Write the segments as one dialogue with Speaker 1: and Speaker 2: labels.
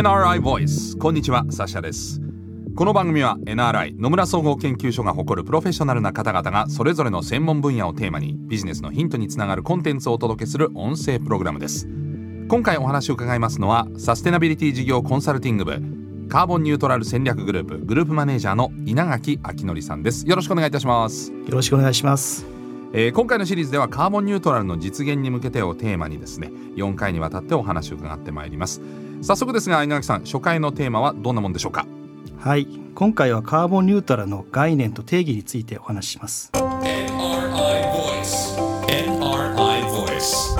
Speaker 1: NRI Voice こんにちはサシャです。この番組は NRI 野村総合研究所が誇るプロフェッショナルな方々がそれぞれの専門分野をテーマにビジネスのヒントにつながるコンテンツをお届けする音声プログラムです。今回お話を伺いますのはサステナビリティ事業コンサルティング部カーボンニュートラル戦略グループグループマネージャーの稲垣明則さんです。よろしくお願いいたします。よ
Speaker 2: ろしくお願いします。
Speaker 1: えー、今回のシリーズではカーボンニュートラルの実現に向けてをテーマにですね4回にわたってお話を伺ってまいります早速ですが稲垣さん初回のテーマはどんなもんでしょうか？
Speaker 2: はい今回はカーボンニュートラルの概念と定義についてお話しします。NRI Voice NRI Voice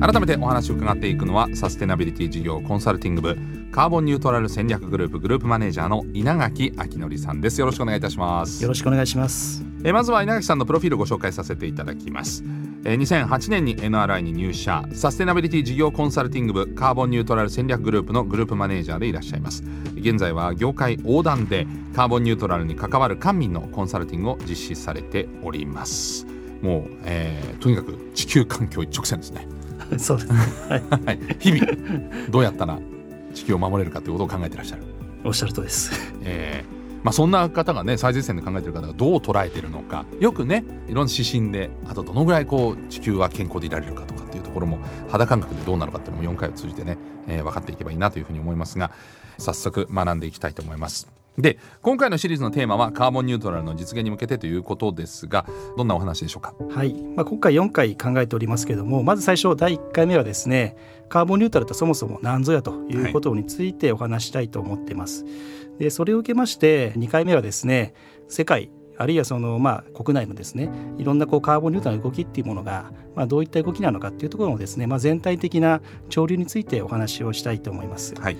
Speaker 1: 改めてお話を伺っていくのはサステナビリティ事業コンサルティング部カーボンニュートラル戦略グループグループマネージャーの稲垣明則さんです。よろしくお願いいたします。
Speaker 2: よろしくお願いします。
Speaker 1: えまずは稲垣さんのプロフィールをご紹介させていただきます。え2008年に NRI に入社。サステナビリティ事業コンサルティング部カーボンニュートラル戦略グループのグループマネージャーでいらっしゃいます。現在は業界横断でカーボンニュートラルに関わる官民のコンサルティングを実施されております。もう、えー、とにかく地球環境一直線ですね。
Speaker 2: そうですね、
Speaker 1: はい、日々どうやったら地球を守れるかということを考えてらっしゃる。
Speaker 2: おっしゃるとです、
Speaker 1: えーまあ、そんな方がね最前線で考えてる方がどう捉えてるのか。よくねいろんな指針であとどのぐらいこう地球は健康でいられるかとかっていうところも肌感覚でどうなのかっていうのも4回を通じてね、えー、分かっていけばいいなというふうに思いますが早速学んでいきたいと思います。で今回のシリーズのテーマはカーボンニュートラルの実現に向けてということですがどんなお話でしょうか？
Speaker 2: はい、まあ、今回4回考えておりますけれどもまず最初第1回目はですねカーボンニュートラルとそもそも何ぞやということについてお話したいと思っています、はい、でそれを受けまして2回目はですね世界あるいはそのまあ国内のですねいろんなこうカーボンニュートラルの動きっていうものがまあどういった動きなのかっていうところのですねまあ全体的な潮流についてお話をしたいと思います。はい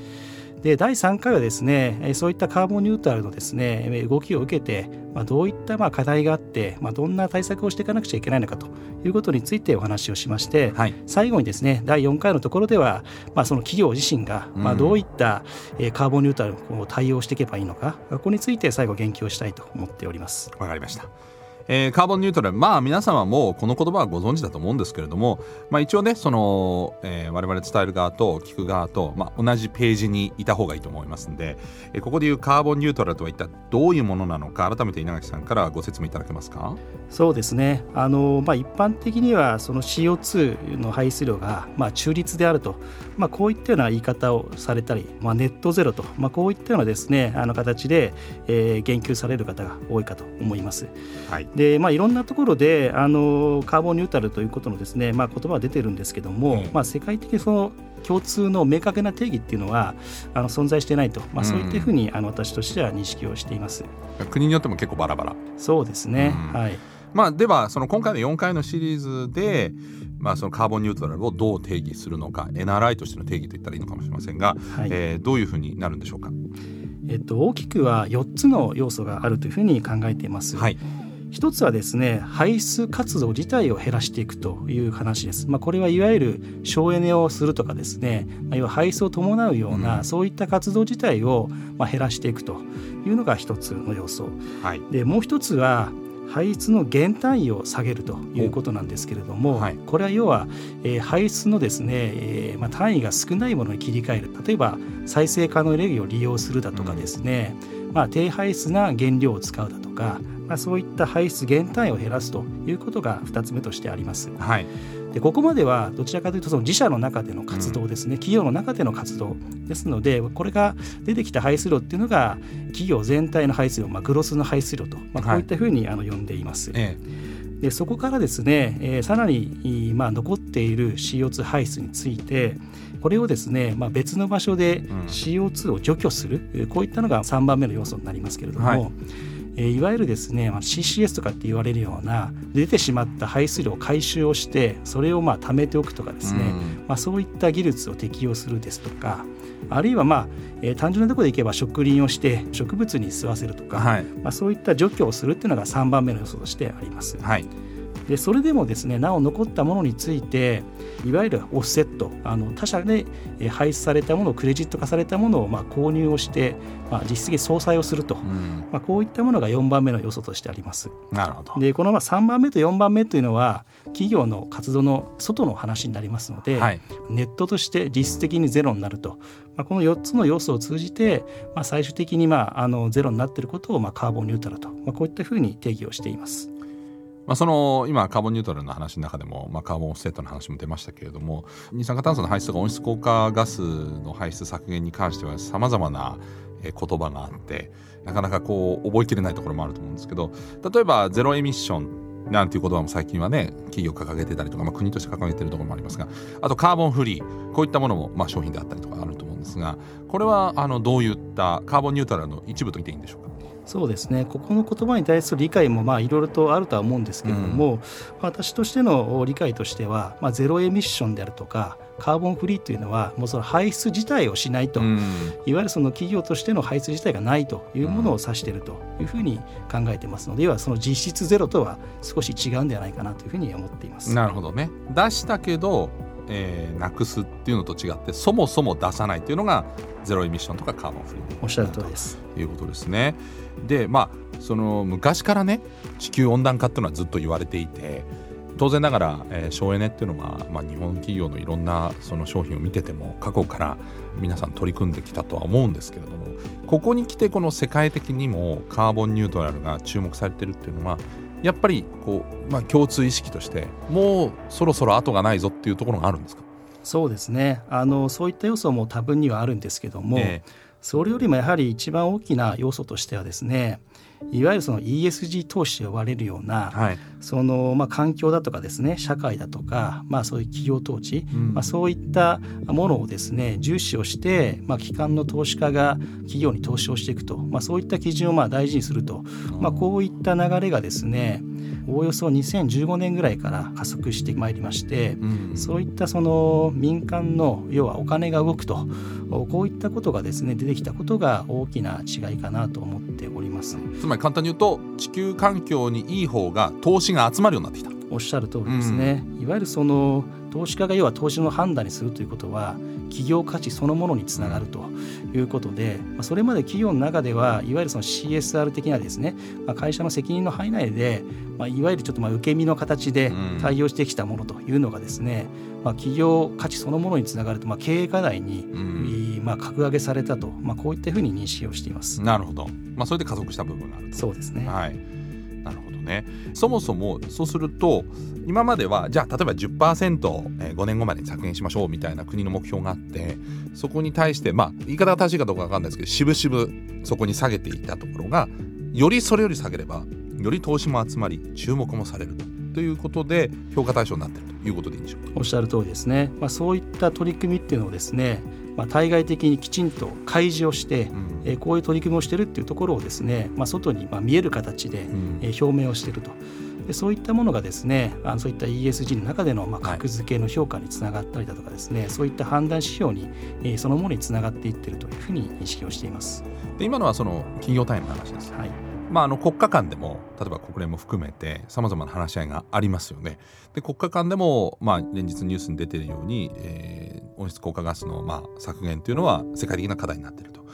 Speaker 2: で第3回はですねそういったカーボンニュートラルのですね動きを受けて、まあ、どういったまあ課題があって、まあ、どんな対策をしていかなくちゃいけないのかということについてお話をしまして、はい、最後にですね第4回のところでは、まあ、その企業自身が、まあ、どういったカーボンニュートラルを対応していけばいいのか、ここについて最後言及をしたいと思っております。
Speaker 1: わかりましたえー、カーボンニュートラルまあ皆様もこの言葉はご存知だと思うんですけれども、まあ、一応ねその、えー、我々伝える側と聞く側と、まあ、同じページにいた方がいいと思いますんで、えー、ここでいうカーボンニュートラルとは一体どういうものなのか改めて稲垣さんからご説明いただけますか？
Speaker 2: そうですね。あの、まあ、一般的にはその CO2 の排出量が、まあ、中立であると、まあ、こういったような言い方をされたり、まあ、ネットゼロと、まあ、こういったようなですねあの形で、えー、言及される方が多いかと思います。はいでまあ、いろんなところであのカーボンニュートラルということのですね、まあ、言葉は出てるんですけども、まあ、世界的にその共通の明確な定義っていうのはあの存在していないと、まあ、そういったふうに、あの私としては認識をしています。
Speaker 1: 国によっても結構バラバラ。
Speaker 2: そうですね、はい。
Speaker 1: まあ、ではその今回の4回のシリーズで、まあ、そのカーボンニュートラルをどう定義するのか NRI としての定義といったらいいのかもしれませんが、はい、えー、どういうふうになるんでしょうか？
Speaker 2: えっと、大きくは4つの要素があるというふうに考えています。はい一つはですね排出活動自体を減らしていくという話です。まあ、これはいわゆる省エネをするとかですね、まあ、要は排出を伴うような、うん、そういった活動自体をまあ減らしていくというのが一つの要素。はい、でもう一つは排出の減単位を下げるということなんですけれども、はい、これは要は、えー、排出のですね、えーまあ、単位が少ないものに切り替える。例えば再生可能エネルギーを利用するだとかですね、うん、まあ、低排出な原料を使うだとか、まあ、そういった排出減単位を減らすということが2つ目としてあります。はい。でここまではどちらかというとその自社の中での活動ですね、うん、企業の中での活動ですのでこれが出てきた排出量っていうのが企業全体の排出量、まあ、グロスの排出量と、まあ、こういったふうにあの呼んでいます。はい、でそこからですね、えー、さらに、まあ、残っている CO2 排出についてこれをですね、まあ、別の場所で CO2 を除去する、うん、こういったのが3番目の要素になりますけれども、はいえいわゆるですね CCS とかって言われるような出てしまった排出量を回収をしてそれをまあ貯めておくとかですね、まあ、そういった技術を適用するですとかあるいはまあ、えー、単純なところでいけば植林をして植物に吸わせるとか、はい、まあ、そういった除去をするっていうのが3番目の要素としてあります。はいでそれでもですねなお残ったものについていわゆるオフセットあの他社で排出されたものクレジット化されたものをまあ購入をして、まあ、実質的相殺をすると、うん、まあ、こういったものが4番目の要素としてあります。
Speaker 1: なるほど。
Speaker 2: でこのまあ3番目と4番目というのは企業の活動の外の話になりますので、はい、ネットとして実質的にゼロになると、まあ、この4つの要素を通じて、まあ、最終的にまああのゼロになっていることをまあカーボンニュートラルと、まあ、こういったふうに定義をしています。
Speaker 1: まあ、その今カーボンニュートラルの話の中でも、まあ、カーボンオフセットの話も出ましたけれども二酸化炭素の排出とか温室効果ガスの排出削減に関してはさまざまな言葉があってなかなかこう覚えきれないところもあると思うんですけど例えばゼロエミッションなんていう言葉も最近はね企業掲げてたりとか、まあ、国として掲げてるところもありますがあとカーボンフリーこういったものも、まあ、商品であったりとかあると思うんですがこれはあのどういったカーボンニュートラルの一部と言っていいんでしょうか？
Speaker 2: そうですね。ここの言葉に対する理解もまあいろいろとあるとは思うんですけれども、うん、私としての理解としては、まあ、ゼロエミッションであるとかカーボンフリーというのはもうその排出自体をしないと、うん、いわゆるその企業としての排出自体がないというものを指しているというふうに考えてますので、要はその実質ゼロとは少し違うんではないかなというふうに思っています。
Speaker 1: なるほどね。出したけどえー、なくすっていうのと違ってそもそも出さないっていうのがゼロエミッションとかカーボンフリー
Speaker 2: おっしゃる通りです
Speaker 1: ということですね。でまあその昔からね地球温暖化っていうのはずっと言われていて当然ながら、えー、省エネっていうのは、まあ、日本企業のいろんなその商品を見てても過去から皆さん取り組んできたとは思うんですけれどもここに来てこの世界的にもカーボンニュートラルが注目されてるっていうのはやっぱりこう、まあ、共通意識としてもうそろそろ後がないぞっていうところがあるんですか？
Speaker 2: そうですね。あのそういった要素も多分にはあるんですけども、えー、それよりもやはり一番大きな要素としてはですねいわゆるその ESG 投資と呼ばれるような、はい、そのまあ環境だとかですね社会だとか、まあ、そういう企業統治、うん、まあ、そういったものをですね重視をして、まあ、機関の投資家が企業に投資をしていくと、まあ、そういった基準をまあ大事にすると、まあ、こういった流れがですねおおよそ2015年ぐらいから加速してまいりまして、うん、そういったその民間の要はお金が動くとこういったことがですね出てきたことが大きな違いかなと思っております。
Speaker 1: つまり簡単に言うと地球環境にいい方が投資が集まるようになってきた。
Speaker 2: おっしゃる通りですね、うん、いわゆるその投資家が要は投資の判断にするということは企業価値そのものにつながるということで、まあ、それまで企業の中ではいわゆるその CSR 的なですね、まあ、会社の責任の範囲内で、まあ、いわゆるちょっとまあ受け身の形で対応してきたものというのがですね、まあ、企業価値そのものにつながると、まあ、経営課題に、まあ、格上げされたと、まあ、こういったふうに認識をしています。
Speaker 1: なるほど、まあ、それで加速した部分がある
Speaker 2: そうですね、
Speaker 1: はい。なるほどね。そもそもそうすると今まではじゃあ例えば10%、えー、5年後までに削減しましょうみたいな国の目標があってそこに対してまあ言い方が正しいかどうか分かんないですけど渋々そこに下げていったところがよりそれより下げればより投資も集まり注目もされるということで評価対象になっているということでいいんでしょうか？
Speaker 2: おっしゃる通りですね、まあ、そういった取り組みっていうのをですねまあ、対外的にきちんと開示をして、うん、えー、こういう取り組みをしているっていうところをですね、まあ、外にまあ見える形で、えー、表明をしていると。でそういったものがですねあのそういった ESG の中でのまあ格付けの評価につながったりだとかですね、はい、そういった判断指標に、えー、そのものにつながっていっているというふうに認識をしています。
Speaker 1: で今のはその企業単位の話です、はいまあ、あの国家間でも例えば国連も含めてさまざまな話し合いがありますよね。で国家間でも、まあ、連日ニュースに出ているように、えー、温室効果ガスの、まあ、削減というのは世界的な課題になっていると。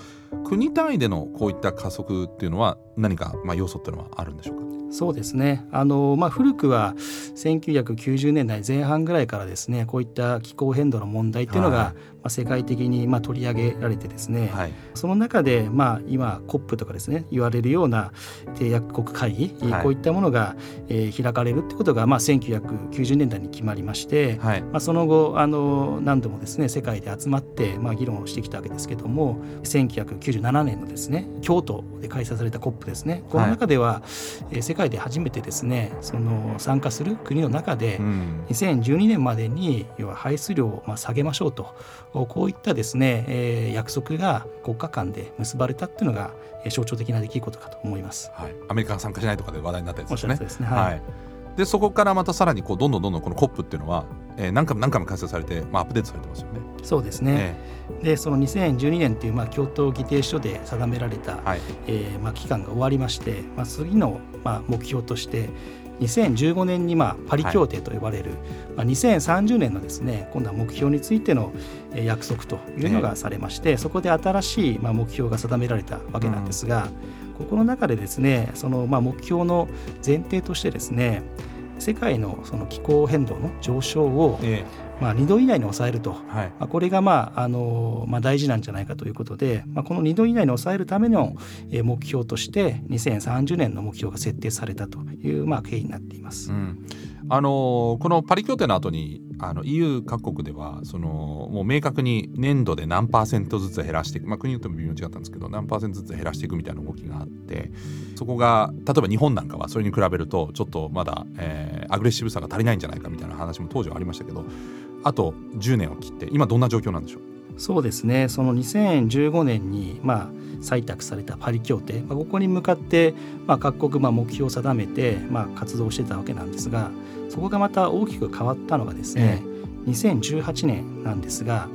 Speaker 1: 国単位でのこういった加速っていうのは何か、まあ、要素っていうのはあるんでしょうか？
Speaker 2: そうですねあの、まあ、古くは1990年代前半ぐらいからですねこういった気候変動の問題っていうのが、はい、まあ、世界的にまあ取り上げられてですね、はい、その中で、まあ、今 COP とかですね言われるような締約国会議、はい、こういったものが、えー、開かれるってことが、まあ、1990年代に決まりまして、まあ、その後あの何度もですね世界で集まって、まあ、議論をしてきたわけですけども1997年のですね京都で開催された COP ですねこの中では、えー、世界で初めてですねその参加する国の中で、2012年までに要は排出量をまあ下げましょうと。こういったですね、えー、約束が国家間で結ばれたっていうのが象徴的な出来事かと思います。
Speaker 1: はい、アメリカが参加しないとかで話題になったやつです
Speaker 2: ね。ですね。はい、はい。
Speaker 1: でそこからまたさらにこうどんどんどんどんこの COP っていうのは、えー、何回も何回も開催されて、まあ、アップデートされてますよね。
Speaker 2: そうですね、えー、でその2012年という、まあ、京都議定書で定められた、はい、えー、まあ、期間が終わりまして、まあ、次の、まあ、目標として2015年にまあパリ協定と呼ばれる、はい、まあ、2030年のですね今度は目標についての約束というのがされまして、そこで新しいまあ目標が定められたわけなんですが、うん、ここの中でですねそのまあ目標の前提としてですね世界のその気候変動の上昇を、ええ。まあ、2度以内に抑えると、はい。まあ、これが、まああのまあ、大事なんじゃないかということで、まあ、この2度以内に抑えるための目標として2030年の目標が設定されたという、まあ、経緯になっています。うん
Speaker 1: あのこのパリ協定の後にあの EU 各国ではそのもう明確に年度で何パーセントずつ減らしていく、まあ、国によっても微妙に違ったんですけど何パーセントずつ減らしていくみたいな動きがあってそこが例えば日本なんかはそれに比べるとちょっとまだ、えー、アグレッシブさが足りないんじゃないかみたいな話も当時はありましたけどあと10年を切って今どんな状況なんでしょう？
Speaker 2: そうですね。その2015年に、まあ、採択されたパリ協定、まあ、ここに向かって、まあ、各国まあ目標を定めて、まあ、活動してたわけなんですがそこがまた大きく変わったのがですね、え2018年なんですが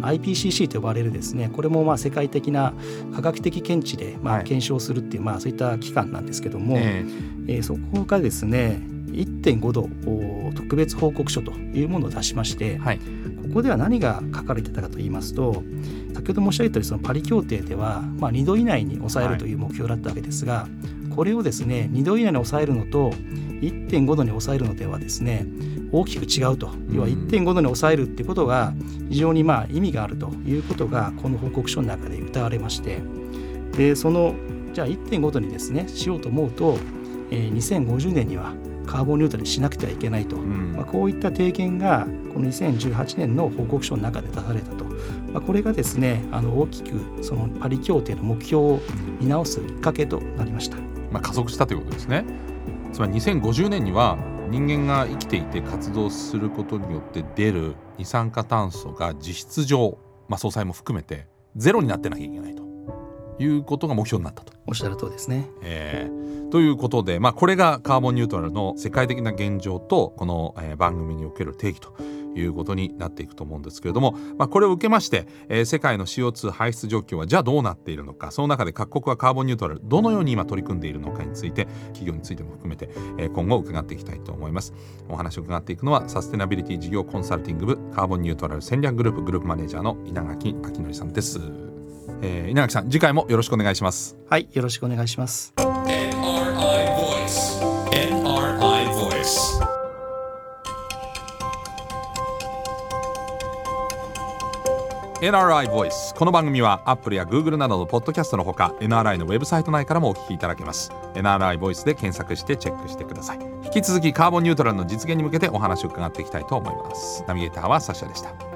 Speaker 2: IPCC と呼ばれるですねこれもまあ世界的な科学的見地でまあ検証するっていう、まあそういった機関なんですけども、ええ。そこがですね1.5度特別報告書というものを出しまして、はい、ここでは何が書かれてたかと言いますと先ほど申し上げたようにそのパリ協定では、まあ、2度以内に抑えるという目標だったわけですが、はい、これをですね2度以内に抑えるのと1.5度に抑えるのではですね大きく違うと、要は1.5度に抑えるっていうことが非常にまあ意味があるということがこの報告書の中で謳われましてでそのじゃあ1.5度にですねしようと思うと、えー、2050年にはカーボンニュートラルにしなくてはいけないと、うん、まあ、こういった提言がこの2018年の報告書の中で出されたと、まあ、これがですねあの大きくそのパリ協定の目標を見直すきっかけとなりました、
Speaker 1: まあ、加速したということですねつまり2050年には人間が生きていて活動することによって出る二酸化炭素が実質上、まあ、総裁も含めてゼロになってなきゃいけないということが目標になったと。
Speaker 2: おっしゃる通りですね。
Speaker 1: えー、ということで、まあ、これがカーボンニュートラルの世界的な現状とこの、えー、番組における定義ということになっていくと思うんですけれども、まあ、これを受けまして、えー、世界の CO2 排出状況はじゃあどうなっているのかその中で各国はカーボンニュートラルどのように今取り組んでいるのかについて企業についても含めて、えー、今後伺っていきたいと思います。お話を伺っていくのはサステナビリティ事業コンサルティング部カーボンニュートラル戦略グループグループマネージャーの稲垣明則さんです。えー、稲垣さん次回もよろしくお願いします。
Speaker 2: はいよろしくお願いします。NRI Voice
Speaker 1: この番組は Apple や Google などのポッドキャストのほか NRI のウェブサイト内からもお聞きいただけます。NRI Voice で検索してチェックしてください。引き続きカーボンニュートラルの実現に向けてお話を伺っていきたいと思います。ナビゲーターはサシャでした。